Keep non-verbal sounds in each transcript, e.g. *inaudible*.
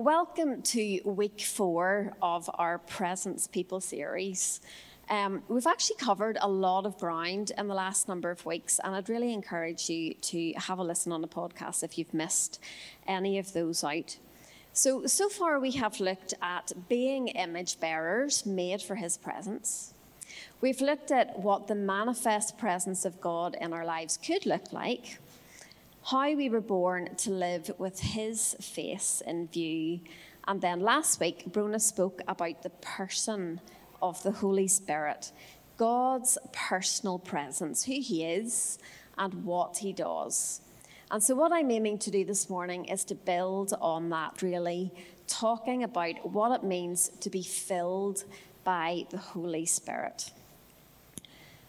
welcome to week four of our Presence People series. Um, we've actually covered a lot of ground in the last number of weeks, and I'd really encourage you to have a listen on the podcast if you've missed any of those out. So, so far we have looked at being image bearers made for His presence. We've looked at what the manifest presence of God in our lives could look like how we were born to live with His face in view. And then last week, Brona spoke about the person of the Holy Spirit, God's personal presence, who He is and what He does. And so, what I'm aiming to do this morning is to build on that, really, talking about what it means to be filled by the Holy Spirit.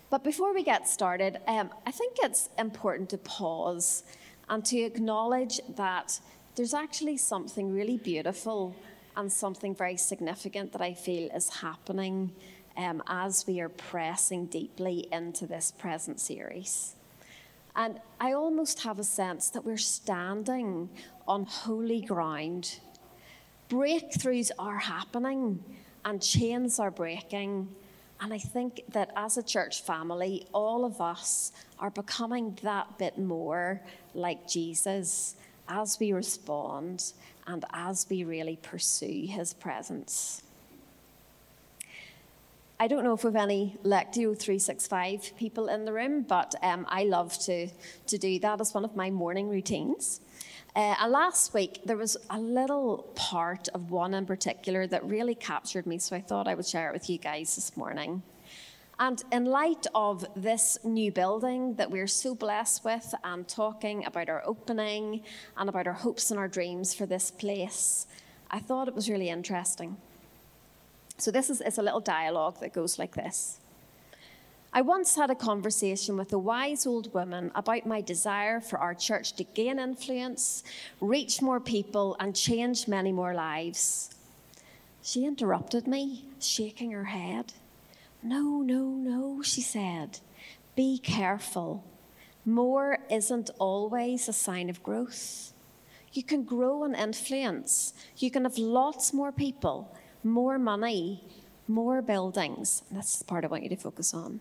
But before we get started, um, I think it's important to pause and to acknowledge that there's actually something really beautiful and something very significant that I feel is happening um, as we are pressing deeply into this present series. And I almost have a sense that we're standing on holy ground. Breakthroughs are happening and chains are breaking and I think that as a church family, all of us are becoming that bit more like Jesus as we respond and as we really pursue his presence. I don't know if we've any Lectio 365 people in the room, but um, I love to, to do that as one of my morning routines. Uh, and last week, there was a little part of one in particular that really captured me, so I thought I would share it with you guys this morning. And in light of this new building that we're so blessed with, and talking about our opening and about our hopes and our dreams for this place, I thought it was really interesting. So, this is it's a little dialogue that goes like this. I once had a conversation with a wise old woman about my desire for our church to gain influence, reach more people, and change many more lives. She interrupted me, shaking her head. No, no, no, she said. Be careful. More isn't always a sign of growth. You can grow and influence. You can have lots more people, more money, more buildings. That's the part I want you to focus on.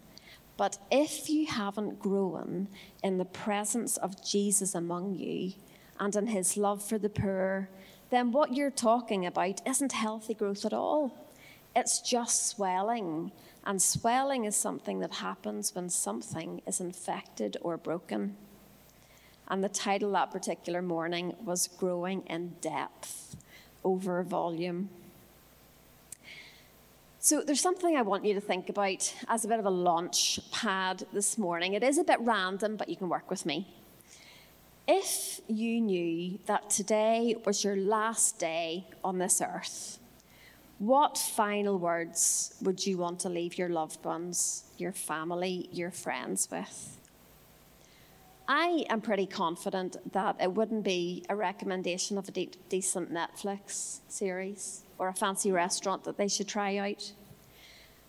But if you haven't grown in the presence of Jesus among you and in his love for the poor, then what you're talking about isn't healthy growth at all. It's just swelling. And swelling is something that happens when something is infected or broken. And the title that particular morning was Growing in Depth over Volume. So, there's something I want you to think about as a bit of a launch pad this morning. It is a bit random, but you can work with me. If you knew that today was your last day on this earth, what final words would you want to leave your loved ones, your family, your friends with? I am pretty confident that it wouldn't be a recommendation of a de- decent Netflix series or a fancy restaurant that they should try out.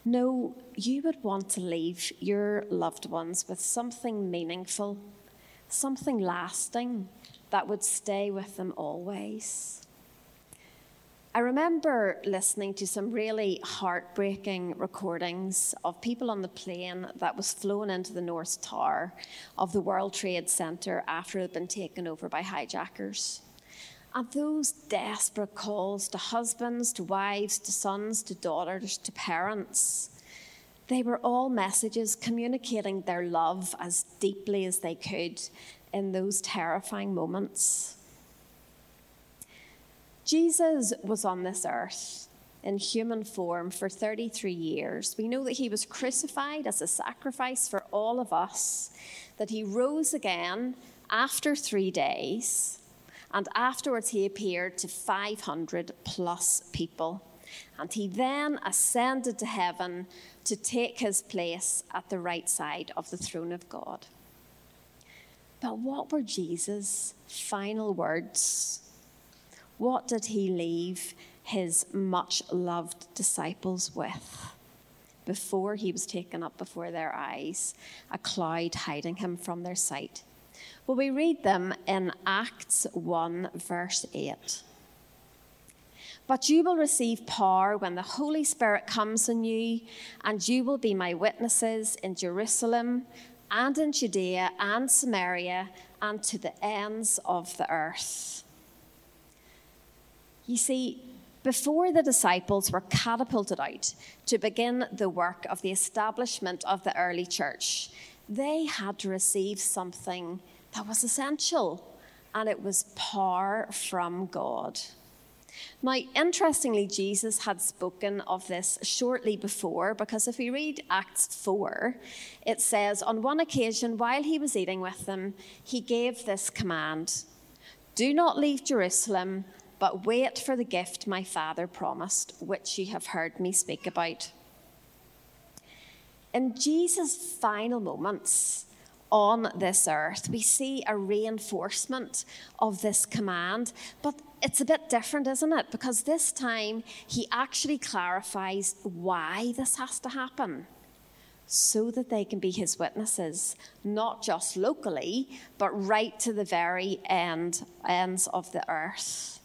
No, you would want to leave your loved ones with something meaningful, something lasting that would stay with them always. I remember listening to some really heartbreaking recordings of people on the plane that was flown into the North Tower of the World Trade Center after it had been taken over by hijackers. And those desperate calls to husbands, to wives, to sons, to daughters, to parents, they were all messages communicating their love as deeply as they could in those terrifying moments. Jesus was on this earth in human form for 33 years. We know that he was crucified as a sacrifice for all of us, that he rose again after three days, and afterwards he appeared to 500 plus people. And he then ascended to heaven to take his place at the right side of the throne of God. But what were Jesus' final words what did he leave his much loved disciples with? Before he was taken up before their eyes, a cloud hiding him from their sight. Well, we read them in Acts 1, verse 8. But you will receive power when the Holy Spirit comes on you, and you will be my witnesses in Jerusalem and in Judea and Samaria and to the ends of the earth. You see, before the disciples were catapulted out to begin the work of the establishment of the early church, they had to receive something that was essential, and it was power from God. Now, interestingly, Jesus had spoken of this shortly before because if we read Acts 4, it says, On one occasion, while he was eating with them, he gave this command Do not leave Jerusalem, but wait for the gift my Father promised, which you have heard me speak about. In Jesus' final moments, on this earth, we see a reinforcement of this command, but it's a bit different, isn't it? Because this time he actually clarifies why this has to happen so that they can be his witnesses, not just locally, but right to the very end, ends of the earth.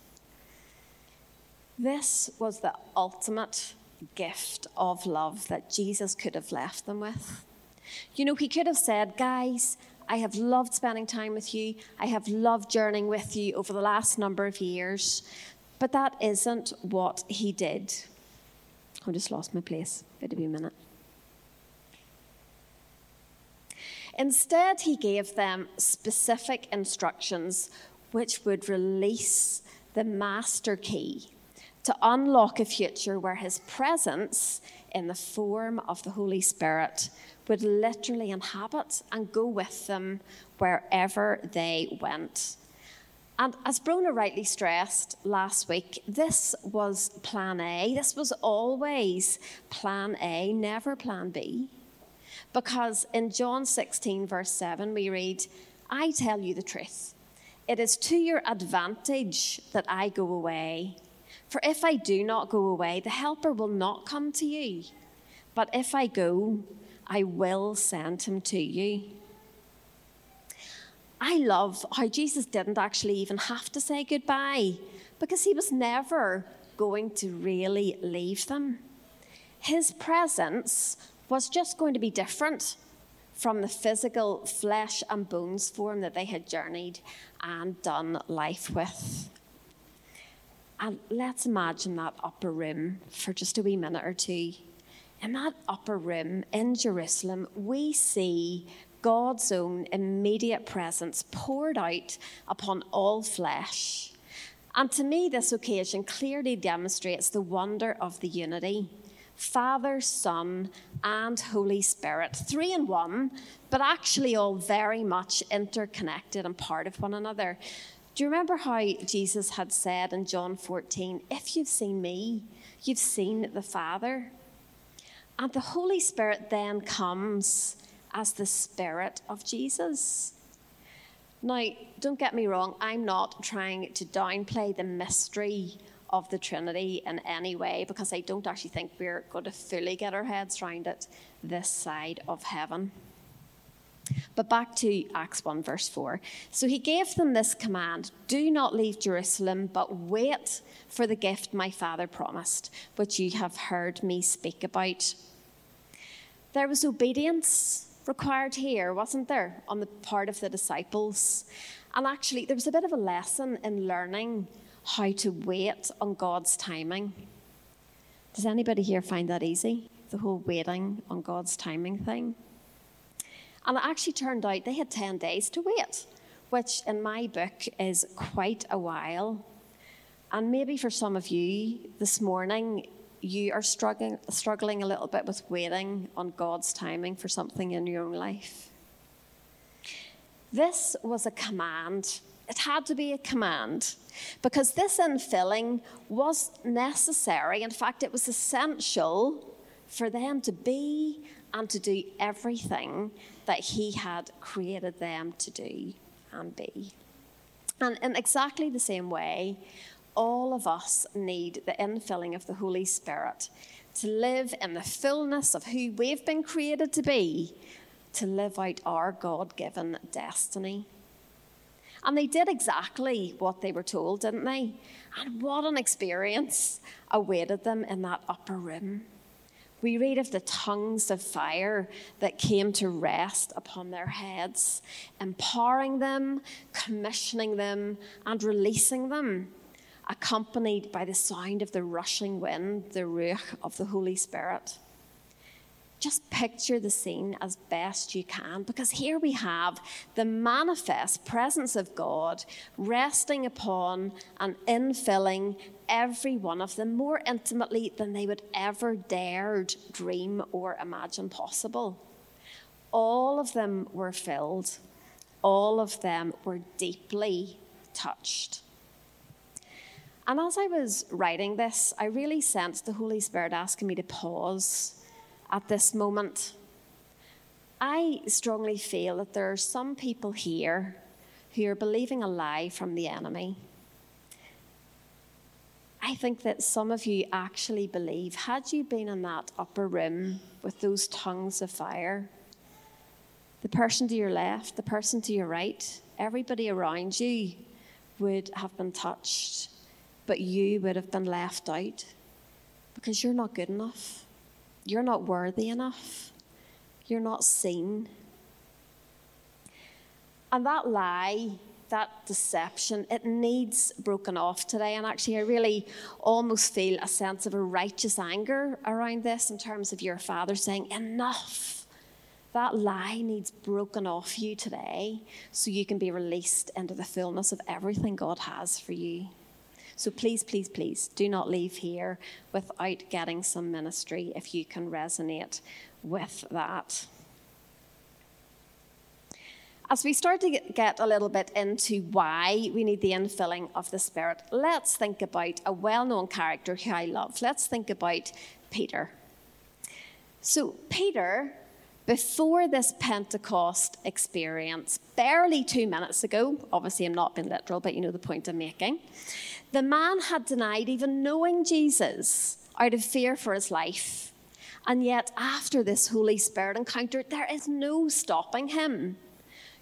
This was the ultimate gift of love that Jesus could have left them with. You know, he could have said, Guys, I have loved spending time with you. I have loved journeying with you over the last number of years. But that isn't what he did. I just lost my place. It'll be a minute. Instead, he gave them specific instructions which would release the master key to unlock a future where his presence in the form of the Holy Spirit would literally inhabit and go with them wherever they went. And as Brona rightly stressed last week, this was plan A. This was always plan A, never plan B. Because in John 16, verse 7, we read, I tell you the truth. It is to your advantage that I go away. For if I do not go away, the Helper will not come to you. But if I go, I will send him to you. I love how Jesus didn't actually even have to say goodbye because he was never going to really leave them. His presence was just going to be different from the physical flesh and bones form that they had journeyed and done life with. And let's imagine that upper room for just a wee minute or two in that upper room in Jerusalem, we see God's own immediate presence poured out upon all flesh. And to me, this occasion clearly demonstrates the wonder of the unity Father, Son, and Holy Spirit, three in one, but actually all very much interconnected and part of one another. Do you remember how Jesus had said in John 14, If you've seen me, you've seen the Father? And the Holy Spirit then comes as the Spirit of Jesus. Now, don't get me wrong, I'm not trying to downplay the mystery of the Trinity in any way because I don't actually think we're going to fully get our heads around it this side of heaven. But back to Acts 1, verse 4. So he gave them this command Do not leave Jerusalem, but wait for the gift my father promised, which you have heard me speak about. There was obedience required here, wasn't there, on the part of the disciples? And actually, there was a bit of a lesson in learning how to wait on God's timing. Does anybody here find that easy? The whole waiting on God's timing thing? And it actually turned out they had 10 days to wait, which in my book is quite a while. And maybe for some of you this morning, you are struggling, struggling a little bit with waiting on God's timing for something in your own life. This was a command. It had to be a command because this infilling was necessary. In fact, it was essential for them to be and to do everything that He had created them to do and be. And in exactly the same way, all of us need the infilling of the Holy Spirit to live in the fullness of who we've been created to be, to live out our God given destiny. And they did exactly what they were told, didn't they? And what an experience awaited them in that upper room. We read of the tongues of fire that came to rest upon their heads, empowering them, commissioning them, and releasing them, accompanied by the sound of the rushing wind, the ruach of the Holy Spirit just picture the scene as best you can because here we have the manifest presence of God resting upon and infilling every one of them more intimately than they would ever dared dream or imagine possible. All of them were filled, all of them were deeply touched. And as I was writing this, I really sensed the Holy Spirit asking me to pause at this moment. I strongly feel that there are some people here who are believing a lie from the enemy. I think that some of you actually believe, had you been in that upper room with those tongues of fire, the person to your left, the person to your right, everybody around you would have been touched, but you would have been left out because you're not good enough. You're not worthy enough. You're not seen. And that lie, that deception, it needs broken off today. And actually, I really almost feel a sense of a righteous anger around this in terms of your father saying, Enough. That lie needs broken off you today so you can be released into the fullness of everything God has for you. So please, please, please do not leave here without getting some ministry if you can resonate with that. As we start to get a little bit into why we need the infilling of the Spirit, let's think about a well known character who I love. Let's think about Peter. So, Peter, before this Pentecost experience, barely two minutes ago, obviously I'm not being literal, but you know the point I'm making, the man had denied even knowing Jesus out of fear for his life. And yet, after this Holy Spirit encounter, there is no stopping him.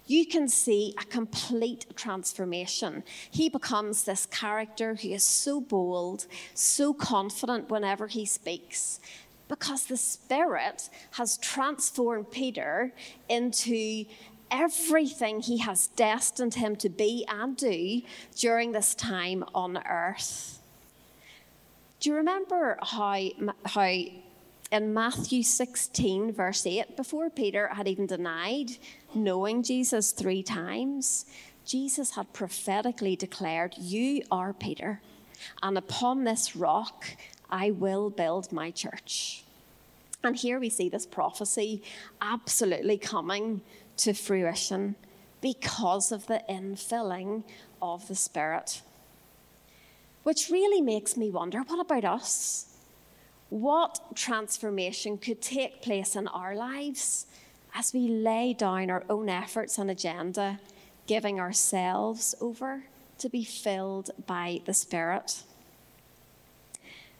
You can see a complete transformation. He becomes this character who is so bold, so confident whenever he speaks, because the Spirit has transformed Peter into everything He has destined him to be and do during this time on earth. Do you remember how, how in Matthew 16, verse 8, before Peter had even denied knowing Jesus three times, Jesus had prophetically declared, You are Peter, and upon this rock I will build my church. And here we see this prophecy absolutely coming to fruition because of the infilling of the Spirit. Which really makes me wonder what about us? What transformation could take place in our lives as we lay down our own efforts and agenda, giving ourselves over to be filled by the Spirit?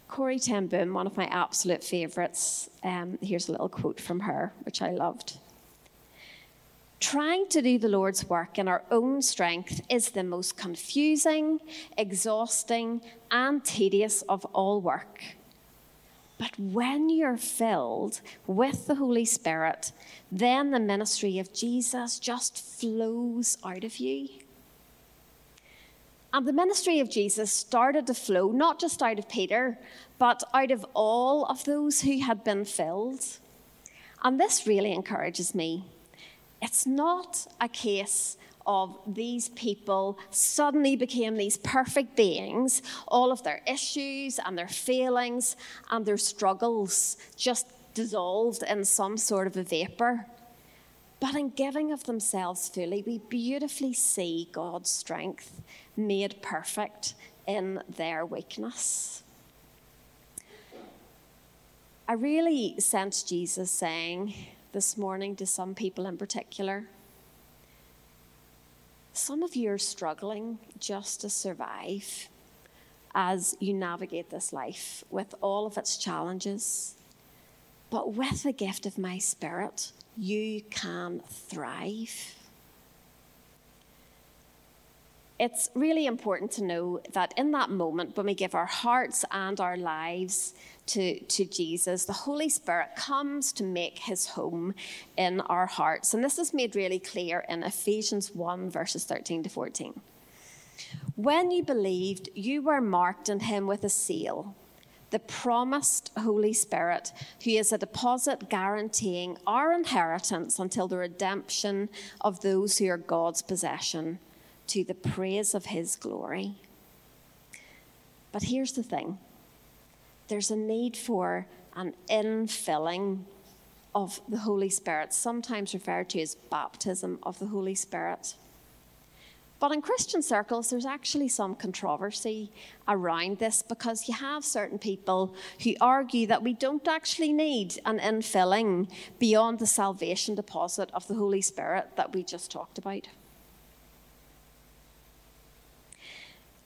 Corrie Ten Boom, one of my absolute favourites, um, here's a little quote from her, which I loved. Trying to do the Lord's work in our own strength is the most confusing, exhausting, and tedious of all work. But when you're filled with the Holy Spirit, then the ministry of Jesus just flows out of you. And the ministry of Jesus started to flow not just out of Peter, but out of all of those who had been filled. And this really encourages me. It's not a case of these people suddenly became these perfect beings, all of their issues and their failings and their struggles just dissolved in some sort of a vapor. But in giving of themselves fully, we beautifully see God's strength made perfect in their weakness. I really sense Jesus saying this morning to some people in particular some of you are struggling just to survive as you navigate this life with all of its challenges. But with the gift of my spirit, you can thrive. It's really important to know that in that moment, when we give our hearts and our lives to, to Jesus, the Holy Spirit comes to make his home in our hearts. And this is made really clear in Ephesians 1, verses 13 to 14. When you believed, you were marked in him with a seal, the promised Holy Spirit, who is a deposit guaranteeing our inheritance until the redemption of those who are God's possession to the praise of his glory. But here's the thing there's a need for an infilling of the Holy Spirit, sometimes referred to as baptism of the Holy Spirit. But in Christian circles, there's actually some controversy around this because you have certain people who argue that we don't actually need an infilling beyond the salvation deposit of the Holy Spirit that we just talked about.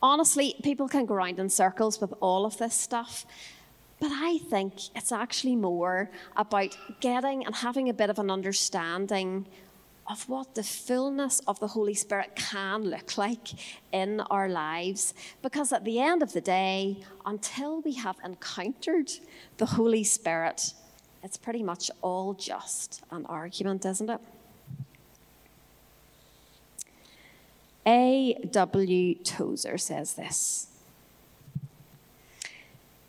Honestly, people can go around in circles with all of this stuff. But I think it's actually more about getting and having a bit of an understanding of what the fullness of the Holy Spirit can look like in our lives. Because at the end of the day, until we have encountered the Holy Spirit, it's pretty much all just an argument, isn't it? A.W. Tozer says this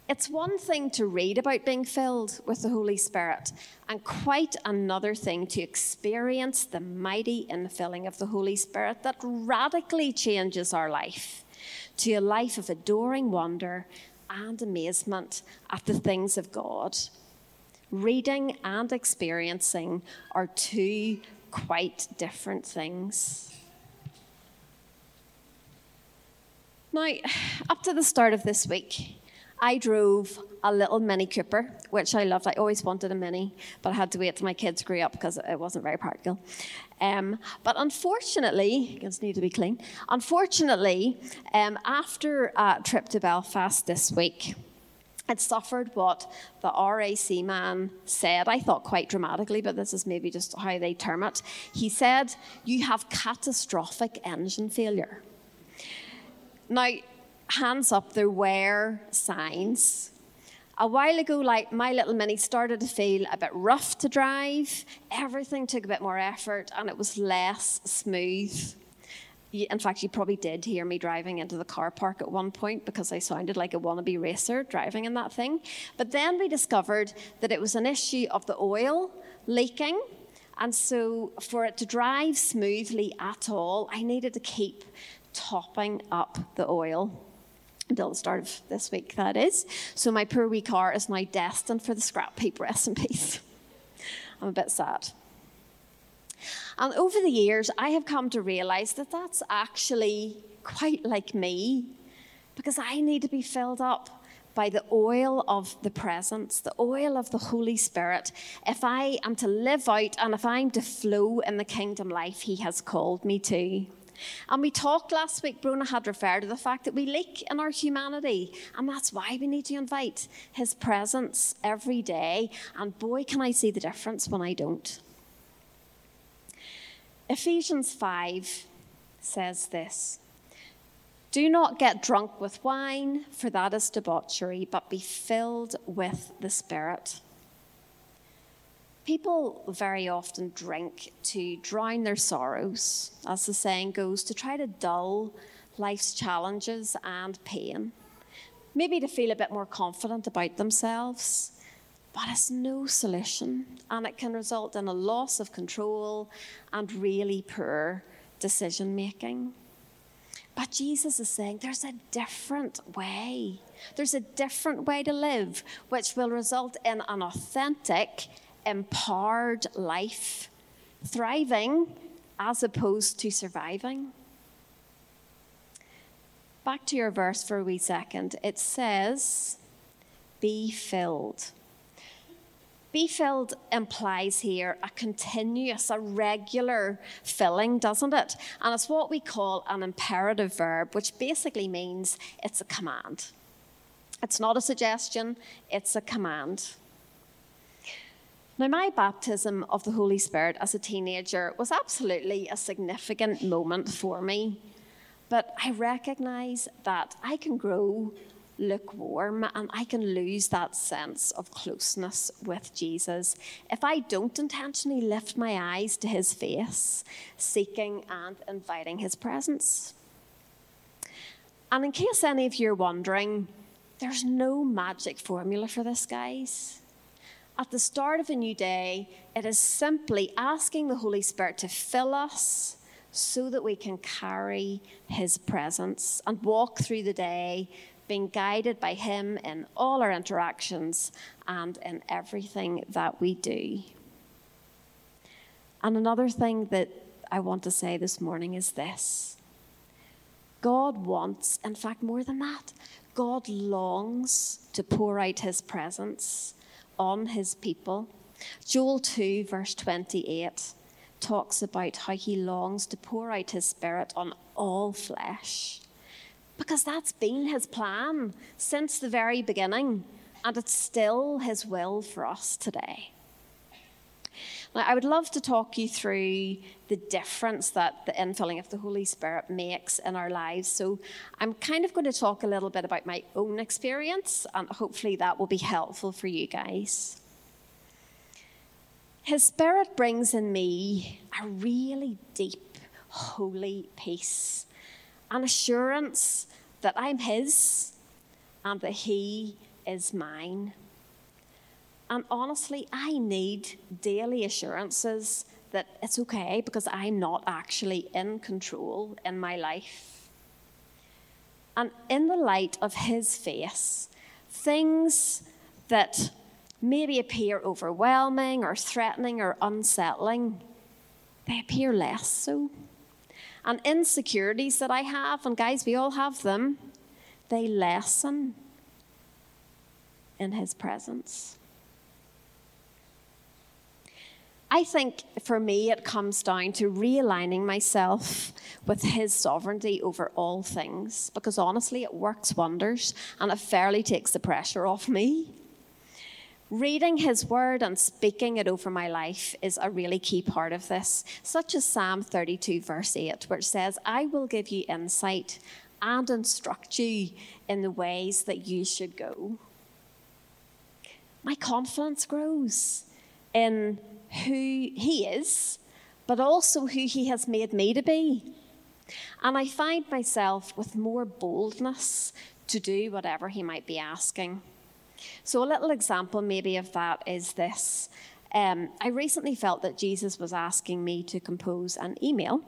It's one thing to read about being filled with the Holy Spirit, and quite another thing to experience the mighty infilling of the Holy Spirit that radically changes our life to a life of adoring wonder and amazement at the things of God. Reading and experiencing are two quite different things. Now, *sighs* up to the start of this week, I drove a little Mini Cooper, which I loved. I always wanted a Mini, but I had to wait till my kids grew up because it wasn't very practical. Um, but unfortunately, it need to be clean. Unfortunately, um, after a trip to Belfast this week, it suffered what the RAC man said, I thought quite dramatically, but this is maybe just how they term it. He said, You have catastrophic engine failure. Now, hands up, there were signs. A while ago, like my little mini started to feel a bit rough to drive. Everything took a bit more effort and it was less smooth. In fact, you probably did hear me driving into the car park at one point because I sounded like a wannabe racer driving in that thing. But then we discovered that it was an issue of the oil leaking. And so, for it to drive smoothly at all, I needed to keep topping up the oil until the start of this week, that is. So my poor wee car is now destined for the scrap in peace. *laughs* I'm a bit sad. And over the years, I have come to realize that that's actually quite like me because I need to be filled up by the oil of the presence, the oil of the Holy Spirit, if I am to live out and if I'm to flow in the kingdom life He has called me to. And we talked last week, Brona had referred to the fact that we leak in our humanity, and that's why we need to invite His presence every day. And boy, can I see the difference when I don't. Ephesians 5 says this Do not get drunk with wine, for that is debauchery, but be filled with the Spirit. People very often drink to drown their sorrows, as the saying goes, to try to dull life's challenges and pain. Maybe to feel a bit more confident about themselves. But it's no solution, and it can result in a loss of control and really poor decision making. But Jesus is saying there's a different way. There's a different way to live, which will result in an authentic, empowered life, thriving as opposed to surviving. Back to your verse for a wee second. It says, Be filled. Be filled implies here a continuous, a regular filling, doesn't it? And it's what we call an imperative verb, which basically means it's a command. It's not a suggestion, it's a command. Now, my baptism of the Holy Spirit as a teenager was absolutely a significant moment for me. But I recognize that I can grow lukewarm and I can lose that sense of closeness with Jesus if I don't intentionally lift my eyes to his face, seeking and inviting his presence. And in case any of you are wondering, there's no magic formula for this, guys. At the start of a new day, it is simply asking the Holy Spirit to fill us so that we can carry His presence and walk through the day being guided by Him in all our interactions and in everything that we do. And another thing that I want to say this morning is this God wants, in fact, more than that, God longs to pour out His presence on His people. Joel 2, verse 28 talks about how he longs to pour out his spirit on all flesh because that's been his plan since the very beginning, and it's still his will for us today. Now, I would love to talk you through the difference that the infilling of the Holy Spirit makes in our lives. So, I'm kind of going to talk a little bit about my own experience, and hopefully, that will be helpful for you guys. His Spirit brings in me a really deep, holy peace, an assurance that I'm His and that He is mine. And honestly, I need daily assurances that it's okay because I'm not actually in control in my life. And in the light of His face, things that maybe appear overwhelming or threatening or unsettling, they appear less so and insecurities that I have, and guys, we all have them, they lessen in His presence. I think for me, it comes down to realigning myself with His sovereignty over all things, because honestly, it works wonders and it fairly takes the pressure off me. Reading His Word and speaking it over my life is a really key part of this, such as Psalm 32, verse 8, which says, I will give you insight and instruct you in the ways that you should go. My confidence grows in who He is, but also who He has made me to be. And I find myself with more boldness to do whatever He might be asking. So, a little example maybe of that is this. Um, I recently felt that Jesus was asking me to compose an email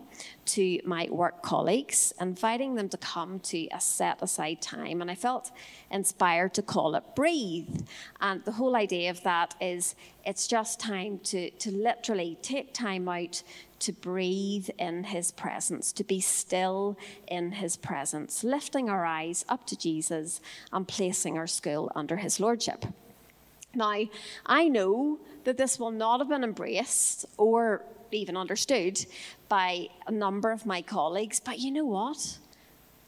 to my work colleagues, inviting them to come to a set aside time. And I felt inspired to call it Breathe. And the whole idea of that is it's just time to, to literally take time out to breathe in his presence, to be still in his presence, lifting our eyes up to Jesus and placing our school under his lordship. Now, I know that this will not have been embraced or even understood by a number of my colleagues, but you know what?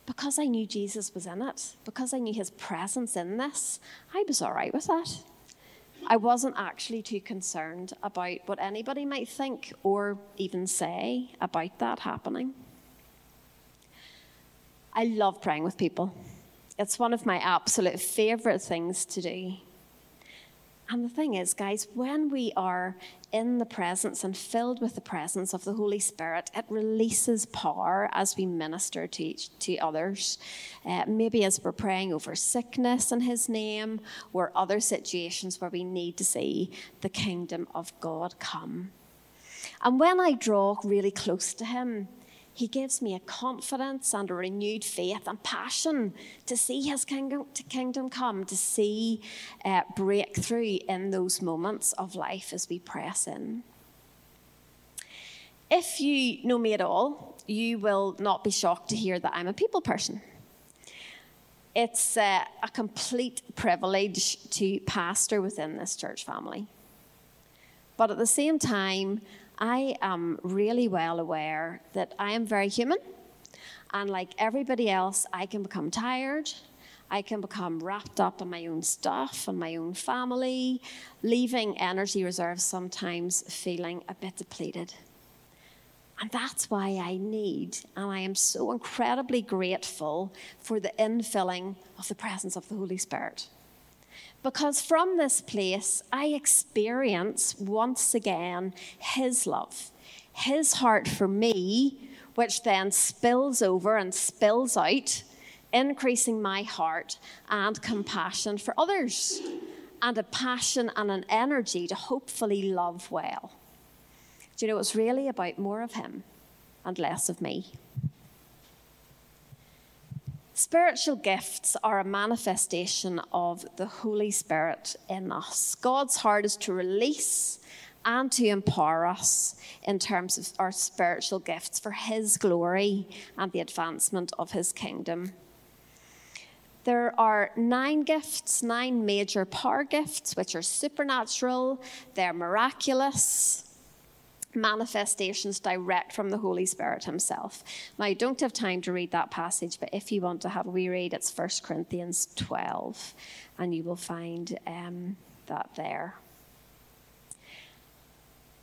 Because I knew Jesus was in it, because I knew his presence in this, I was all right with that. I wasn't actually too concerned about what anybody might think or even say about that happening. I love praying with people. It's one of my absolute favorite things to do. And the thing is, guys, when we are in the presence and filled with the presence of the Holy Spirit, it releases power as we minister to, each, to others. Uh, maybe as we're praying over sickness in His name, or other situations where we need to see the kingdom of God come. And when I draw really close to Him, he gives me a confidence and a renewed faith and passion to see His kingdom, to kingdom come, to see uh, breakthrough in those moments of life as we press in. If you know me at all, you will not be shocked to hear that I'm a people person. It's uh, a complete privilege to pastor within this church family. But at the same time, I am really well aware that I am very human. And like everybody else, I can become tired. I can become wrapped up in my own stuff and my own family, leaving energy reserves sometimes feeling a bit depleted. And that's why I need, and I am so incredibly grateful for the infilling of the presence of the Holy Spirit. Because from this place, I experience once again His love, His heart for me, which then spills over and spills out, increasing my heart and compassion for others, and a passion and an energy to hopefully love well. Do you know, it's really about more of Him and less of me. Spiritual gifts are a manifestation of the Holy Spirit in us. God's heart is to release and to empower us in terms of our spiritual gifts for His glory and the advancement of His kingdom. There are nine gifts, nine major power gifts, which are supernatural, they're miraculous, manifestations direct from the Holy Spirit Himself. Now, I don't have time to read that passage, but if you want to have a wee read, it's 1 Corinthians 12, and you will find um, that there.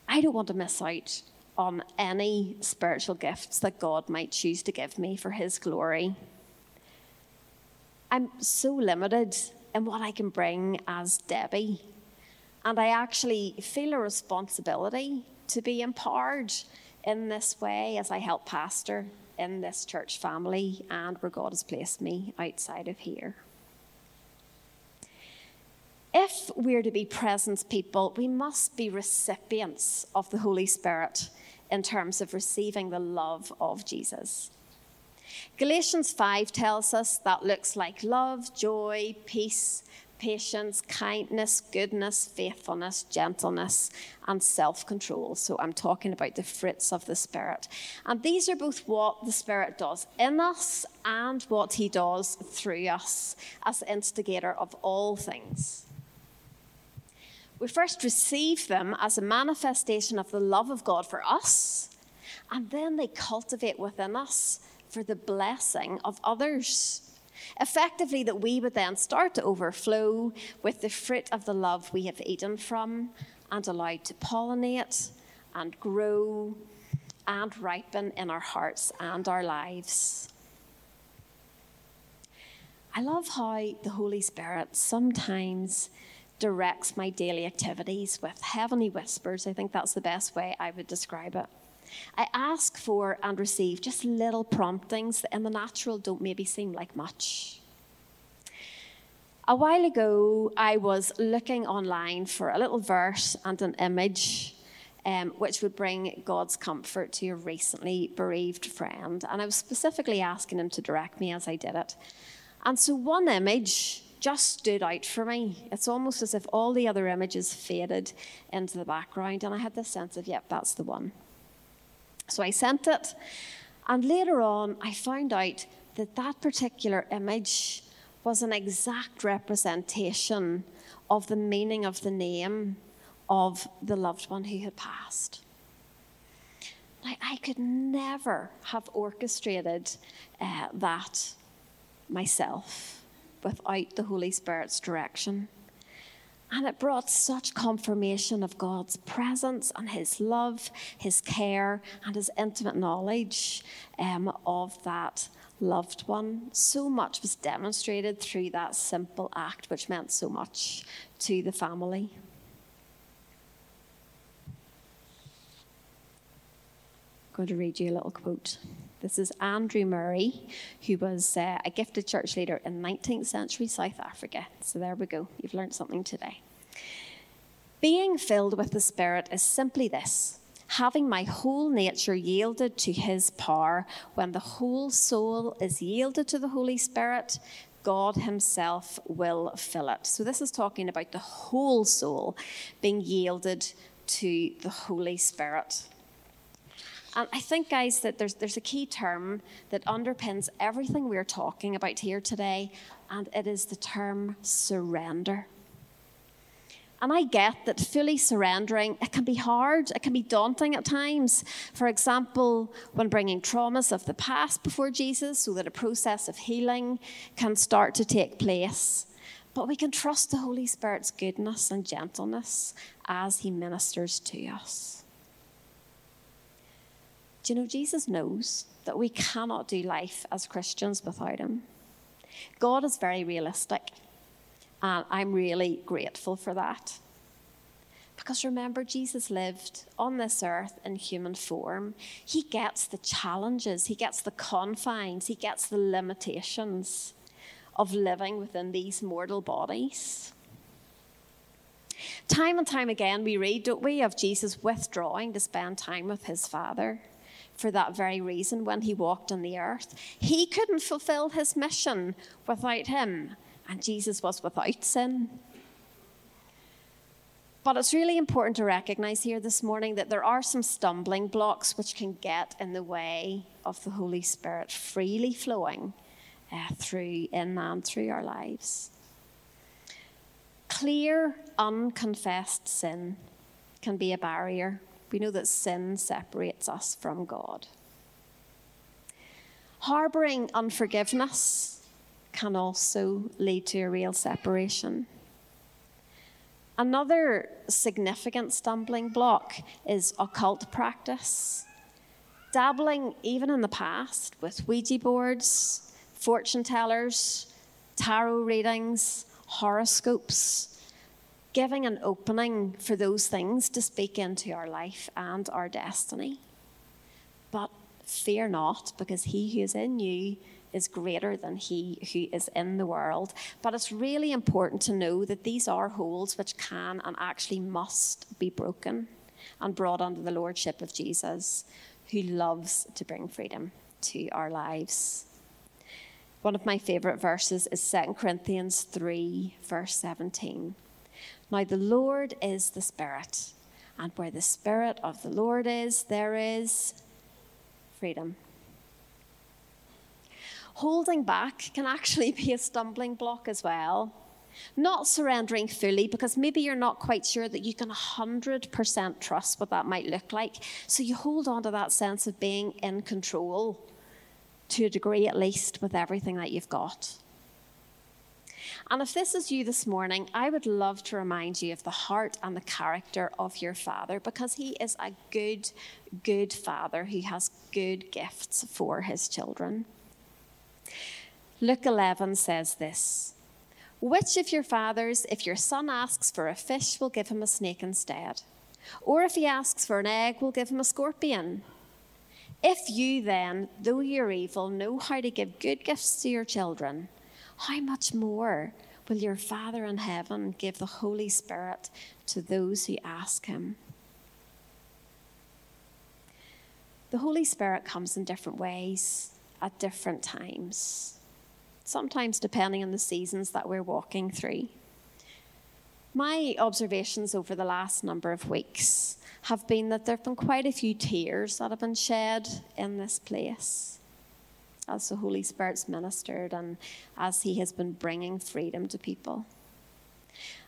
I don't want to miss out on any spiritual gifts that God might choose to give me for His glory. I'm so limited in what I can bring as Debbie. And I actually feel a responsibility to be empowered in this way as I help pastor in this church family and where God has placed me outside of here. If we're to be presence people, we must be recipients of the Holy Spirit in terms of receiving the love of Jesus. Galatians 5 tells us that looks like love, joy, peace, patience, kindness, goodness, faithfulness, gentleness, and self control. So I'm talking about the fruits of the Spirit. And these are both what the Spirit does in us and what He does through us as instigator of all things. We first receive them as a manifestation of the love of God for us, and then they cultivate within us for the blessing of others. Effectively, that we would then start to overflow with the fruit of the love we have eaten from and allowed to pollinate and grow and ripen in our hearts and our lives. I love how the Holy Spirit sometimes directs my daily activities with heavenly whispers. I think that's the best way I would describe it. I ask for and receive just little promptings that in the natural don't maybe seem like much. A while ago, I was looking online for a little verse and an image um, which would bring God's comfort to a recently bereaved friend. And I was specifically asking him to direct me as I did it. And so one image just stood out for me. It's almost as if all the other images faded into the background. And I had this sense of, yep, that's the one. So I sent it. And later on, I found out that that particular image was an exact representation of the meaning of the name of the loved one who had passed. Now, I could never have orchestrated uh, that myself without the Holy Spirit's direction. And it brought such confirmation of God's presence and His love, His care, and His intimate knowledge um, of that loved one. So much was demonstrated through that simple act, which meant so much to the family. I'm going to read you a little quote. This is Andrew Murray, who was uh, a gifted church leader in 19th century South Africa. So there we go. You've learned something today. Being filled with the Spirit is simply this having my whole nature yielded to His power. When the whole soul is yielded to the Holy Spirit, God Himself will fill it. So, this is talking about the whole soul being yielded to the Holy Spirit. And I think, guys, that there's, there's a key term that underpins everything we're talking about here today, and it is the term surrender. And I get that fully surrendering, it can be hard, it can be daunting at times. For example, when bringing traumas of the past before Jesus so that a process of healing can start to take place. But we can trust the Holy Spirit's goodness and gentleness as He ministers to us. You know, Jesus knows that we cannot do life as Christians without him. God is very realistic, and I'm really grateful for that. Because remember, Jesus lived on this earth in human form. He gets the challenges, he gets the confines, he gets the limitations of living within these mortal bodies. Time and time again, we read, don't we, of Jesus withdrawing to spend time with his Father for that very reason when he walked on the earth. He couldn't fulfill his mission without him, and Jesus was without sin. But it's really important to recognize here this morning that there are some stumbling blocks which can get in the way of the Holy Spirit freely flowing uh, through in and through our lives. Clear, unconfessed sin can be a barrier. We know that sin separates us from God. Harboring unforgiveness can also lead to a real separation. Another significant stumbling block is occult practice. Dabbling, even in the past, with Ouija boards, fortune tellers, tarot readings, horoscopes, giving an opening for those things to speak into our life and our destiny. But fear not, because he who is in you is greater than he who is in the world. But it's really important to know that these are holes which can and actually must be broken and brought under the lordship of Jesus, who loves to bring freedom to our lives. One of my favourite verses is 2 Corinthians 3, verse 17. Now, the Lord is the Spirit, and where the Spirit of the Lord is, there is freedom holding back can actually be a stumbling block as well. Not surrendering fully because maybe you're not quite sure that you can 100% trust what that might look like. So you hold on to that sense of being in control to a degree at least with everything that you've got. And if this is you this morning, I would love to remind you of the heart and the character of your father because he is a good, good father who has good gifts for his children. Luke 11 says this Which of your fathers, if your son asks for a fish, will give him a snake instead? Or if he asks for an egg, will give him a scorpion? If you then, though you're evil, know how to give good gifts to your children, how much more will your Father in heaven give the Holy Spirit to those who ask him? The Holy Spirit comes in different ways at different times, sometimes depending on the seasons that we're walking through. My observations over the last number of weeks have been that there have been quite a few tears that have been shed in this place as the Holy Spirit's ministered and as He has been bringing freedom to people.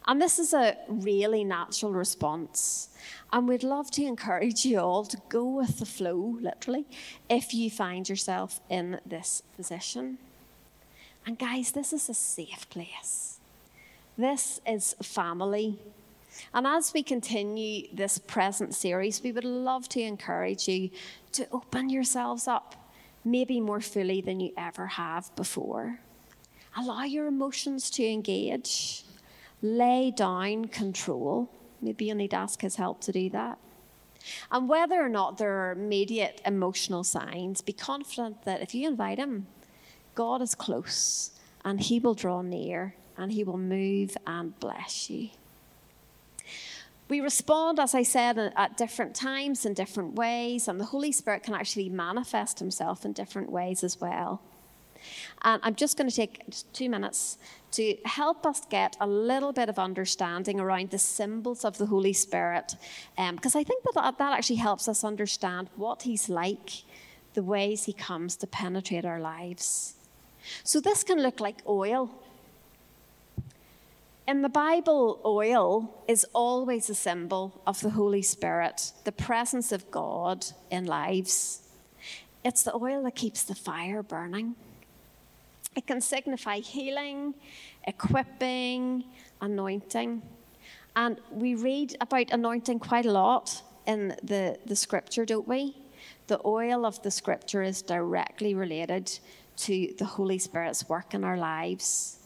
And this is a really natural response. And we'd love to encourage you all to go with the flow, literally, if you find yourself in this position. And guys, this is a safe place. This is family. And as we continue this present series, we would love to encourage you to open yourselves up, maybe more fully than you ever have before. Allow your emotions to engage lay down control. Maybe you'll need to ask his help to do that. And whether or not there are immediate emotional signs, be confident that if you invite him, God is close and he will draw near and he will move and bless you. We respond, as I said, at different times in different ways, and the Holy Spirit can actually manifest himself in different ways as well. And I'm just going to take two minutes to help us get a little bit of understanding around the symbols of the Holy Spirit, um, because I think that that actually helps us understand what He's like, the ways He comes to penetrate our lives. So this can look like oil. In the Bible, oil is always a symbol of the Holy Spirit, the presence of God in lives. It's the oil that keeps the fire burning. It can signify healing, equipping, anointing. And we read about anointing quite a lot in the, the scripture, don't we? the oil of the scripture is directly related to the Holy Spirit's work in our lives.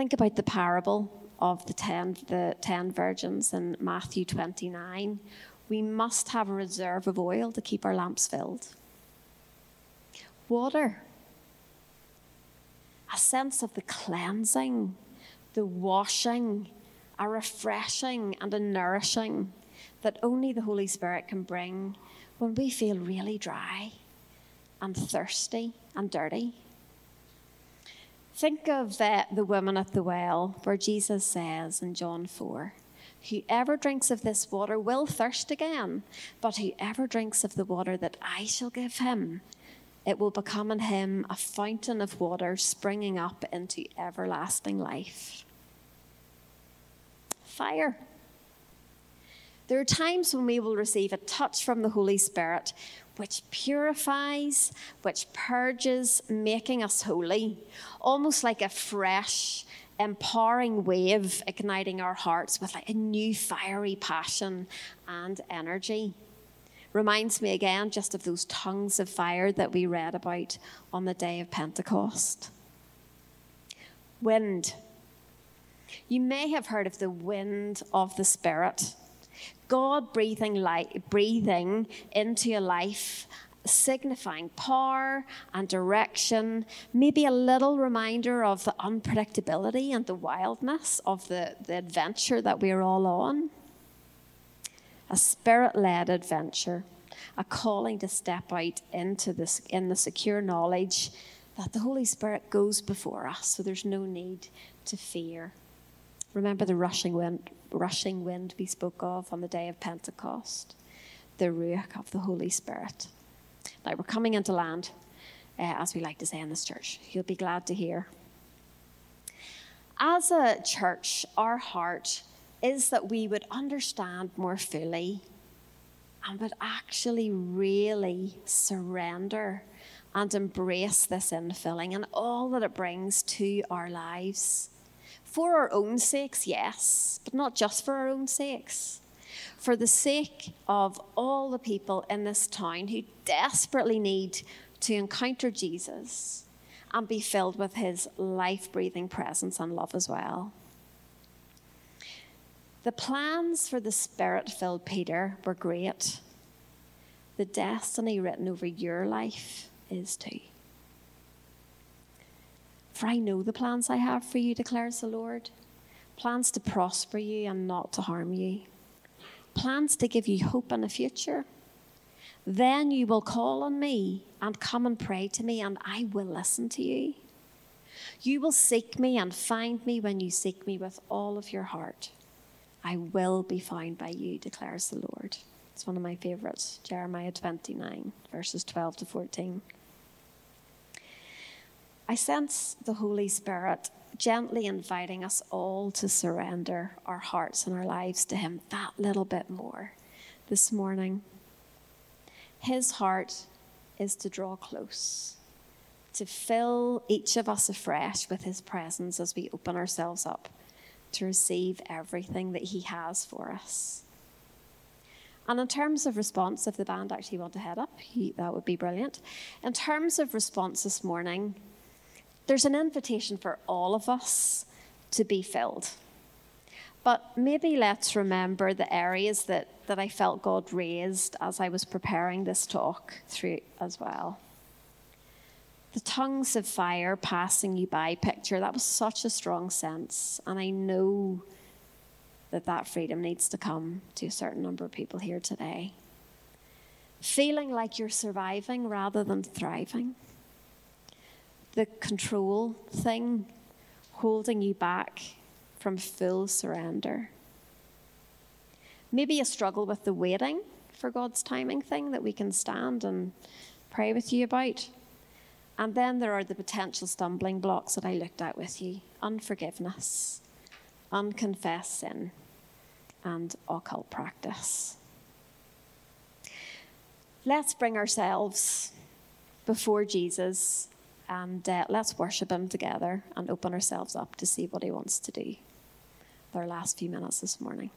Think about the parable of the ten, the ten virgins in Matthew 29. We must have a reserve of oil to keep our lamps filled. Water, a sense of the cleansing, the washing, a refreshing and a nourishing that only the Holy Spirit can bring when we feel really dry and thirsty and dirty. Think of uh, the woman at the well, where Jesus says in John 4 Whoever drinks of this water will thirst again, but whoever drinks of the water that I shall give him, it will become in him a fountain of water springing up into everlasting life. Fire. There are times when we will receive a touch from the Holy Spirit which purifies, which purges, making us holy, almost like a fresh, empowering wave igniting our hearts with like a new fiery passion and energy. Reminds me again just of those tongues of fire that we read about on the day of Pentecost. Wind. You may have heard of the wind of the Spirit. God breathing, light, breathing into your life, signifying power and direction, maybe a little reminder of the unpredictability and the wildness of the, the adventure that we're all on. A spirit led adventure, a calling to step out into this in the secure knowledge that the Holy Spirit goes before us, so there's no need to fear. Remember the rushing wind, rushing wind we spoke of on the day of Pentecost, the ruach of the Holy Spirit. Now we're coming into land, uh, as we like to say in this church. You'll be glad to hear. As a church, our heart is that we would understand more fully and would actually really surrender and embrace this infilling and all that it brings to our lives. For our own sakes, yes, but not just for our own sakes. For the sake of all the people in this town who desperately need to encounter Jesus and be filled with his life breathing presence and love as well. The plans for the spirit filled Peter were great. The destiny written over your life is too. For I know the plans I have for you, declares the Lord plans to prosper you and not to harm you, plans to give you hope and a future. Then you will call on me and come and pray to me, and I will listen to you. You will seek me and find me when you seek me with all of your heart. I will be found by you, declares the Lord. It's one of my favorites, Jeremiah 29, verses 12 to 14. I sense the Holy Spirit gently inviting us all to surrender our hearts and our lives to Him that little bit more this morning. His heart is to draw close, to fill each of us afresh with His presence as we open ourselves up to receive everything that He has for us. And in terms of response, if the band actually want to head up, that would be brilliant. In terms of response this morning, there's an invitation for all of us to be filled. But maybe let's remember the areas that, that I felt God raised as I was preparing this talk through as well. The tongues of fire passing you by picture, that was such a strong sense. And I know that that freedom needs to come to a certain number of people here today. Feeling like you're surviving rather than thriving the control thing holding you back from full surrender. Maybe a struggle with the waiting for God's timing thing that we can stand and pray with you about. And then there are the potential stumbling blocks that I looked at with you unforgiveness, unconfessed sin, and occult practice. Let's bring ourselves before Jesus and uh, let's worship Him together and open ourselves up to see what He wants to do. Our last few minutes this morning.